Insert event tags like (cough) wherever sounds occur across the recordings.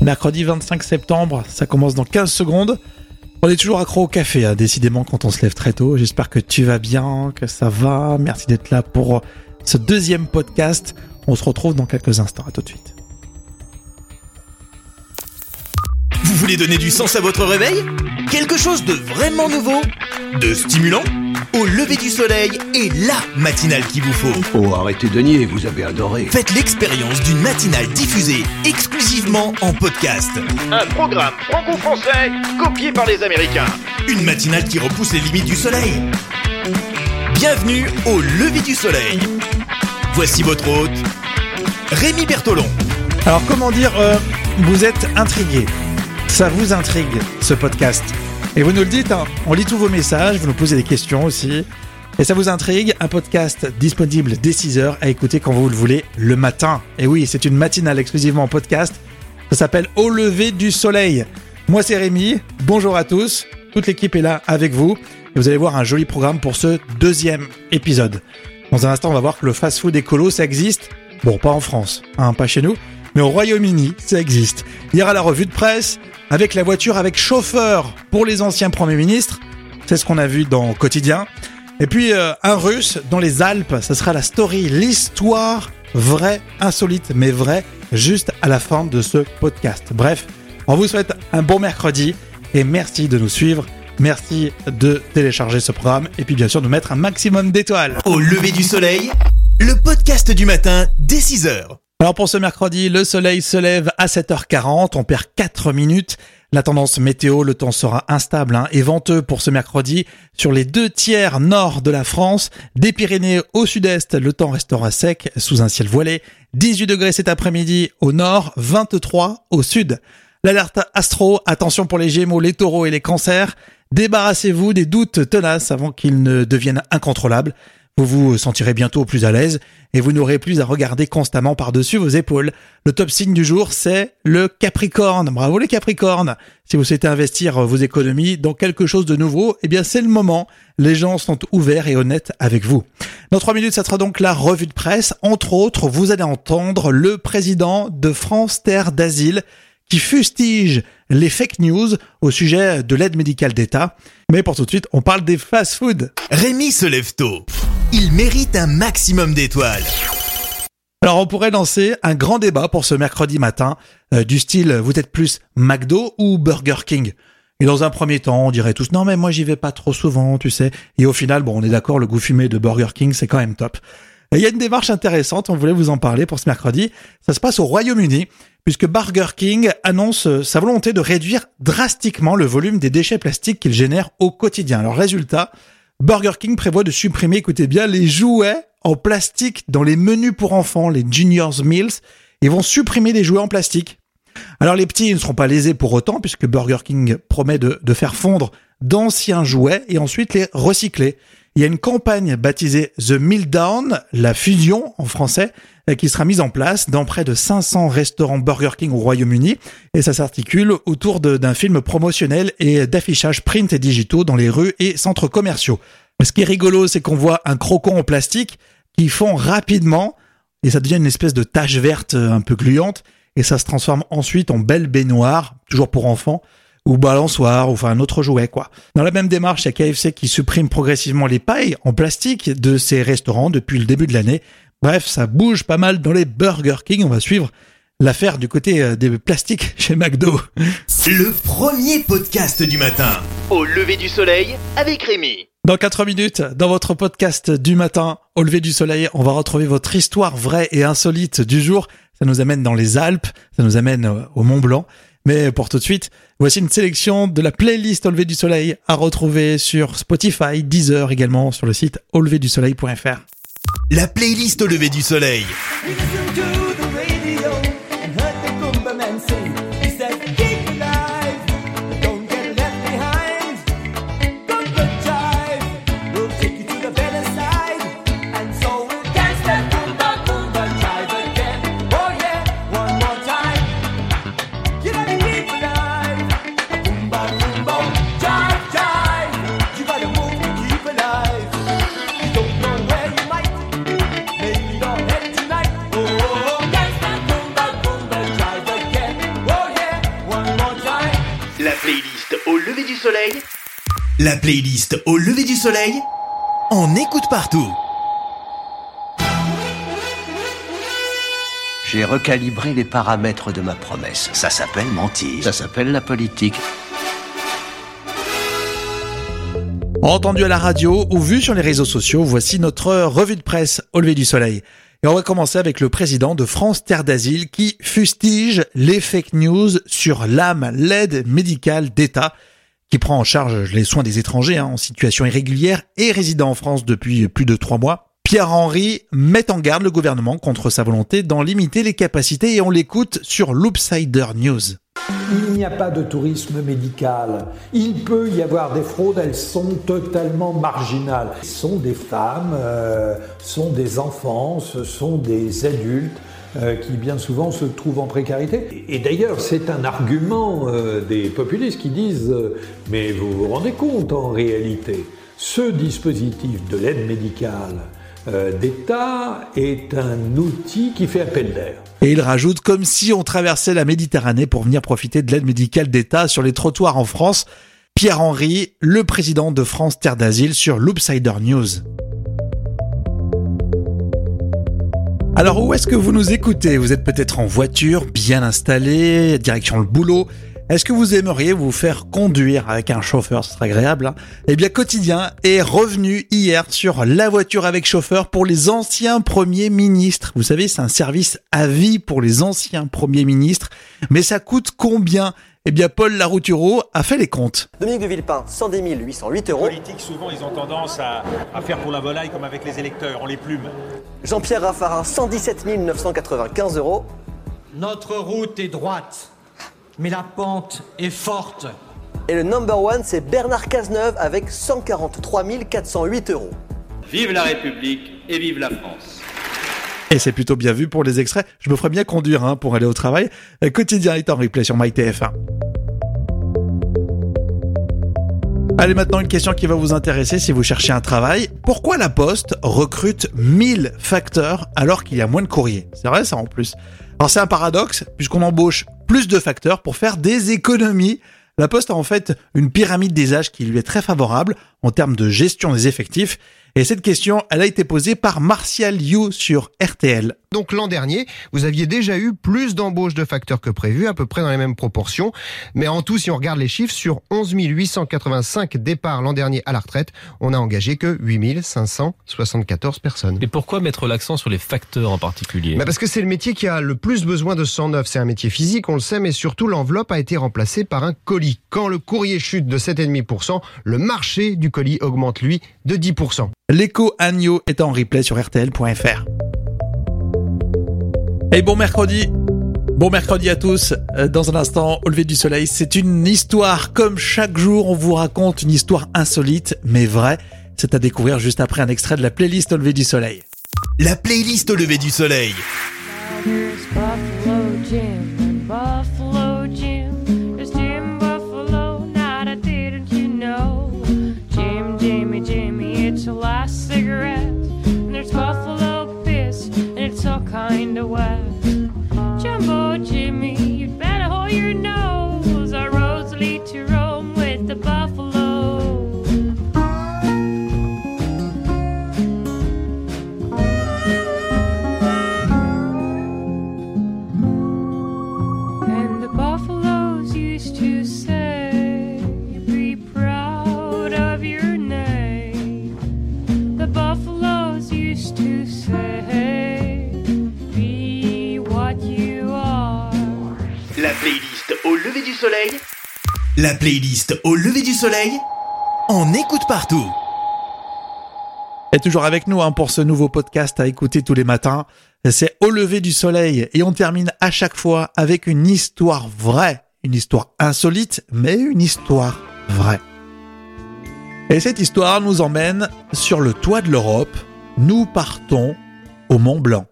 Mercredi 25 septembre, ça commence dans 15 secondes. On est toujours accro au café, hein, décidément, quand on se lève très tôt. J'espère que tu vas bien, que ça va. Merci d'être là pour ce deuxième podcast. On se retrouve dans quelques instants. À tout de suite. Voulez donner du sens à votre réveil Quelque chose de vraiment nouveau De stimulant Au lever du soleil et la matinale qu'il vous faut. Oh, arrêtez de nier, vous avez adoré. Faites l'expérience d'une matinale diffusée exclusivement en podcast. Un programme franco-français copié par les Américains. Une matinale qui repousse les limites du soleil. Bienvenue au lever du soleil. Voici votre hôte, Rémi Bertolon. Alors, comment dire, euh, vous êtes intrigué. Ça vous intrigue, ce podcast. Et vous nous le dites, hein, on lit tous vos messages, vous nous posez des questions aussi. Et ça vous intrigue, un podcast disponible dès 6h à écouter quand vous le voulez le matin. Et oui, c'est une matinale exclusivement en podcast. Ça s'appelle Au lever du soleil. Moi c'est Rémi, bonjour à tous. Toute l'équipe est là avec vous. Et vous allez voir un joli programme pour ce deuxième épisode. Dans un instant, on va voir que le fast-food écolo, ça existe. Bon, pas en France, hein, pas chez nous, mais au Royaume-Uni, ça existe. Hier à la revue de presse, avec la voiture avec chauffeur pour les anciens premiers ministres, c'est ce qu'on a vu dans Quotidien. Et puis euh, un russe dans les Alpes, ça sera la story, l'histoire vraie, insolite, mais vraie, juste à la fin de ce podcast. Bref, on vous souhaite un bon mercredi et merci de nous suivre. Merci de télécharger ce programme et puis bien sûr de mettre un maximum d'étoiles. Au lever du soleil, le podcast du matin dès 6h. Alors pour ce mercredi, le soleil se lève à 7h40, on perd 4 minutes. La tendance météo, le temps sera instable hein, et venteux pour ce mercredi sur les deux tiers nord de la France. Des Pyrénées au sud-est, le temps restera sec sous un ciel voilé. 18 degrés cet après-midi au nord, 23 au sud. L'alerte astro, attention pour les gémeaux, les taureaux et les cancers. Débarrassez-vous des doutes tenaces avant qu'ils ne deviennent incontrôlables. Vous vous sentirez bientôt plus à l'aise et vous n'aurez plus à regarder constamment par-dessus vos épaules. Le top signe du jour, c'est le Capricorne. Bravo les Capricornes. Si vous souhaitez investir vos économies dans quelque chose de nouveau, eh bien c'est le moment. Les gens sont ouverts et honnêtes avec vous. Dans trois minutes, ça sera donc la revue de presse. Entre autres, vous allez entendre le président de France Terre d'Asile qui fustige les fake news au sujet de l'aide médicale d'État. Mais pour tout de suite, on parle des fast-food. Rémi se lève tôt. Il mérite un maximum d'étoiles. Alors on pourrait lancer un grand débat pour ce mercredi matin, euh, du style vous êtes plus McDo ou Burger King? Et dans un premier temps, on dirait tous non mais moi j'y vais pas trop souvent, tu sais. Et au final, bon, on est d'accord, le goût fumé de Burger King, c'est quand même top. Il y a une démarche intéressante, on voulait vous en parler pour ce mercredi. Ça se passe au Royaume-Uni, puisque Burger King annonce euh, sa volonté de réduire drastiquement le volume des déchets plastiques qu'il génère au quotidien. Alors résultat, Burger King prévoit de supprimer, écoutez bien, les jouets en plastique dans les menus pour enfants, les Juniors Meals. Ils vont supprimer les jouets en plastique. Alors les petits ne seront pas lésés pour autant, puisque Burger King promet de faire fondre d'anciens jouets et ensuite les recycler. Il y a une campagne baptisée The Down, la fusion en français, euh, qui sera mise en place dans près de 500 restaurants Burger King au Royaume-Uni et ça s'articule autour d'un film promotionnel et d'affichages print et digitaux dans les rues et centres commerciaux. Ce qui est rigolo, c'est qu'on voit un crocon en plastique qui fond rapidement et ça devient une espèce de tache verte euh, un peu gluante et ça se transforme ensuite en belle baignoire, toujours pour enfants, ou balançoire, ou enfin un autre jouet, quoi. Dans la même démarche, il y a KFC qui supprime progressivement les pailles en plastique de ses restaurants depuis le début de l'année. Bref, ça bouge pas mal dans les Burger King. On va suivre l'affaire du côté euh, des plastiques (laughs) chez McDo. Le premier podcast du matin. Au lever du soleil avec Rémi. Dans 4 minutes, dans votre podcast du matin, au lever du soleil, on va retrouver votre histoire vraie et insolite du jour. Ça nous amène dans les Alpes, ça nous amène euh, au Mont Blanc. Mais pour tout de suite, voici une sélection de la playlist Au lever du soleil à retrouver sur Spotify, Deezer également sur le site auleverdusoleil.fr. La playlist au lever du soleil. Soleil La playlist au lever du soleil, on écoute partout. J'ai recalibré les paramètres de ma promesse. Ça s'appelle mentir. Ça s'appelle la politique. Entendu à la radio ou vu sur les réseaux sociaux, voici notre revue de presse au lever du soleil. Et on va commencer avec le président de France Terre d'Asile qui fustige les fake news sur l'âme, l'aide médicale d'État qui prend en charge les soins des étrangers hein, en situation irrégulière et résidant en France depuis plus de trois mois. Pierre-Henry met en garde le gouvernement contre sa volonté d'en limiter les capacités et on l'écoute sur Loopsider News. Il n'y a pas de tourisme médical. Il peut y avoir des fraudes, elles sont totalement marginales. Ce sont des femmes, euh, sont des enfants, ce sont des adultes euh, qui bien souvent se trouvent en précarité. Et, d'ailleurs, c'est un argument euh, des populistes qui disent Mais vous vous rendez compte en réalité, ce dispositif de l'aide médicale d'État est un outil qui fait appel d'air. Et il rajoute comme si on traversait la Méditerranée pour venir profiter de l'aide médicale d'État sur les trottoirs en France. Pierre-Henry, le président de France Terre d'Asile sur Loopsider News. Alors où est-ce que vous nous écoutez? Vous êtes peut-être en voiture, bien installé, direction le boulot. Est-ce que vous aimeriez vous faire conduire avec un chauffeur? Ce serait agréable. Hein eh bien, Quotidien est revenu hier sur la voiture avec chauffeur pour les anciens premiers ministres. Vous savez, c'est un service à vie pour les anciens premiers ministres. Mais ça coûte combien? Eh bien, Paul Laroutureau a fait les comptes. Dominique de Villepin, 110 808 euros. Les politiques, souvent, ils ont tendance à, à, faire pour la volaille comme avec les électeurs, on les plume. Jean-Pierre Raffarin, 117 995 euros. Notre route est droite mais la pente est forte. Et le number one, c'est Bernard Cazeneuve avec 143 408 euros. Vive la République et vive la France. Et c'est plutôt bien vu pour les extraits. Je me ferais bien conduire hein, pour aller au travail. Quotidien est en replay sur MyTF1. Allez, maintenant une question qui va vous intéresser si vous cherchez un travail. Pourquoi la Poste recrute 1000 facteurs alors qu'il y a moins de courriers? C'est vrai ça en plus. Alors c'est un paradoxe puisqu'on embauche plus de facteurs pour faire des économies. La Poste a en fait une pyramide des âges qui lui est très favorable en termes de gestion des effectifs et cette question, elle a été posée par Martial You sur RTL. Donc l'an dernier, vous aviez déjà eu plus d'embauches de facteurs que prévu, à peu près dans les mêmes proportions. Mais en tout, si on regarde les chiffres, sur 11 885 départs l'an dernier à la retraite, on a engagé que 8 574 personnes. Et pourquoi mettre l'accent sur les facteurs en particulier? Bah Parce que c'est le métier qui a le plus besoin de 109. C'est un métier physique, on le sait, mais surtout l'enveloppe a été remplacée par un colis. Quand le courrier chute de 7,5%, le marché du colis augmente, lui, de 10%. L'écho agneau est en replay sur RTL.fr. Et bon mercredi Bon mercredi à tous. Euh, dans un instant, au lever du soleil, c'est une histoire comme chaque jour. On vous raconte une histoire insolite, mais vraie. C'est à découvrir juste après un extrait de la playlist au lever du soleil. La playlist au lever du soleil. find a world. Soleil La playlist au lever du soleil, on écoute partout. Et toujours avec nous hein, pour ce nouveau podcast à écouter tous les matins. C'est au lever du soleil et on termine à chaque fois avec une histoire vraie, une histoire insolite, mais une histoire vraie. Et cette histoire nous emmène sur le toit de l'Europe. Nous partons au Mont Blanc.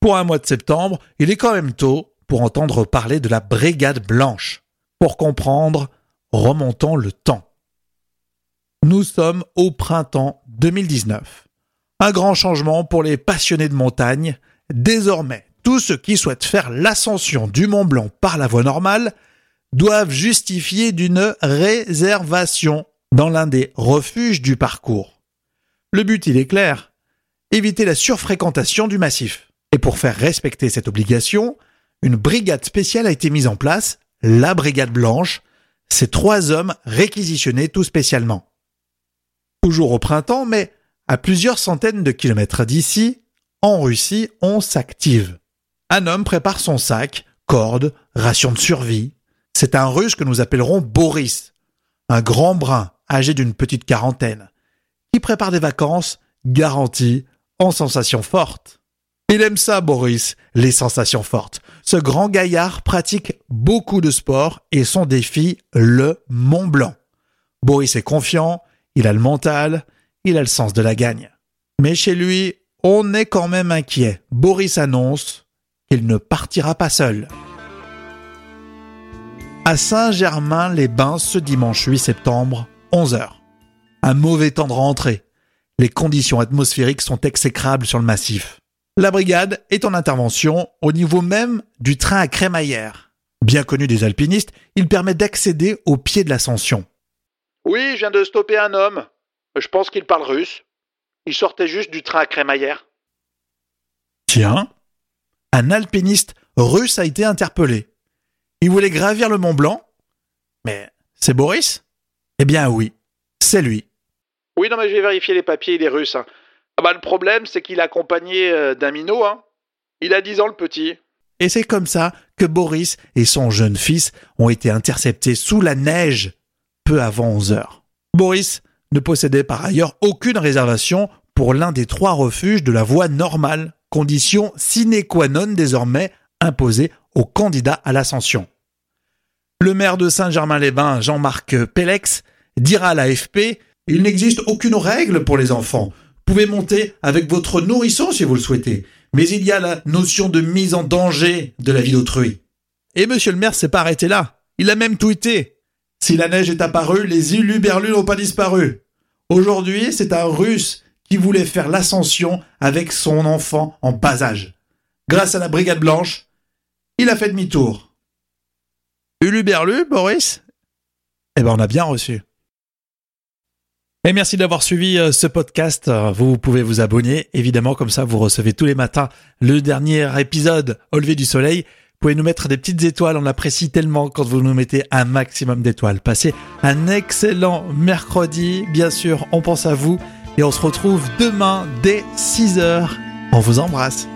Pour un mois de septembre, il est quand même tôt pour entendre parler de la Brigade Blanche. Pour comprendre, remontons le temps. Nous sommes au printemps 2019. Un grand changement pour les passionnés de montagne. Désormais, tous ceux qui souhaitent faire l'ascension du Mont Blanc par la voie normale doivent justifier d'une réservation dans l'un des refuges du parcours. Le but, il est clair, éviter la surfréquentation du massif. Et pour faire respecter cette obligation, une brigade spéciale a été mise en place, la Brigade Blanche, ces trois hommes réquisitionnés tout spécialement. Toujours au printemps, mais à plusieurs centaines de kilomètres d'ici, en Russie, on s'active. Un homme prépare son sac, corde, ration de survie. C'est un russe que nous appellerons Boris, un grand brun âgé d'une petite quarantaine, qui prépare des vacances garanties en sensations fortes. Il aime ça, Boris, les sensations fortes. Ce grand gaillard pratique beaucoup de sport et son défi, le Mont Blanc. Boris est confiant, il a le mental, il a le sens de la gagne. Mais chez lui, on est quand même inquiet. Boris annonce qu'il ne partira pas seul. À Saint-Germain-les-Bains ce dimanche 8 septembre, 11h. Un mauvais temps de rentrée. Les conditions atmosphériques sont exécrables sur le massif. La brigade est en intervention au niveau même du train à crémaillère. Bien connu des alpinistes, il permet d'accéder au pied de l'ascension. Oui, je viens de stopper un homme. Je pense qu'il parle russe. Il sortait juste du train à crémaillère. Tiens, un alpiniste russe a été interpellé. Il voulait gravir le Mont Blanc. Mais c'est Boris? Eh bien oui, c'est lui. Oui, non, mais j'ai vérifié les papiers, il est russe. hein. Ah bah, le problème, c'est qu'il est accompagné euh, d'un minot. Hein. Il a 10 ans, le petit. Et c'est comme ça que Boris et son jeune fils ont été interceptés sous la neige peu avant 11 heures. Boris ne possédait par ailleurs aucune réservation pour l'un des trois refuges de la voie normale, condition sine qua non désormais imposée aux candidats à l'ascension. Le maire de Saint-Germain-les-Bains, Jean-Marc Pellex, dira à l'AFP Il n'existe aucune règle pour les enfants. Vous pouvez monter avec votre nourrisson si vous le souhaitez, mais il y a la notion de mise en danger de la vie d'autrui. Et monsieur le maire s'est pas arrêté là. Il a même tweeté Si la neige est apparue, les uluberlus n'ont pas disparu. Aujourd'hui, c'est un russe qui voulait faire l'ascension avec son enfant en bas âge. Grâce à la brigade blanche, il a fait demi-tour. Uluberlu, Boris? Eh ben, on a bien reçu. Et merci d'avoir suivi euh, ce podcast. Euh, Vous pouvez vous abonner, évidemment, comme ça vous recevez tous les matins le dernier épisode au lever du soleil. Vous pouvez nous mettre des petites étoiles, on apprécie tellement quand vous nous mettez un maximum d'étoiles. Passez un excellent mercredi, bien sûr, on pense à vous et on se retrouve demain dès 6h. On vous embrasse.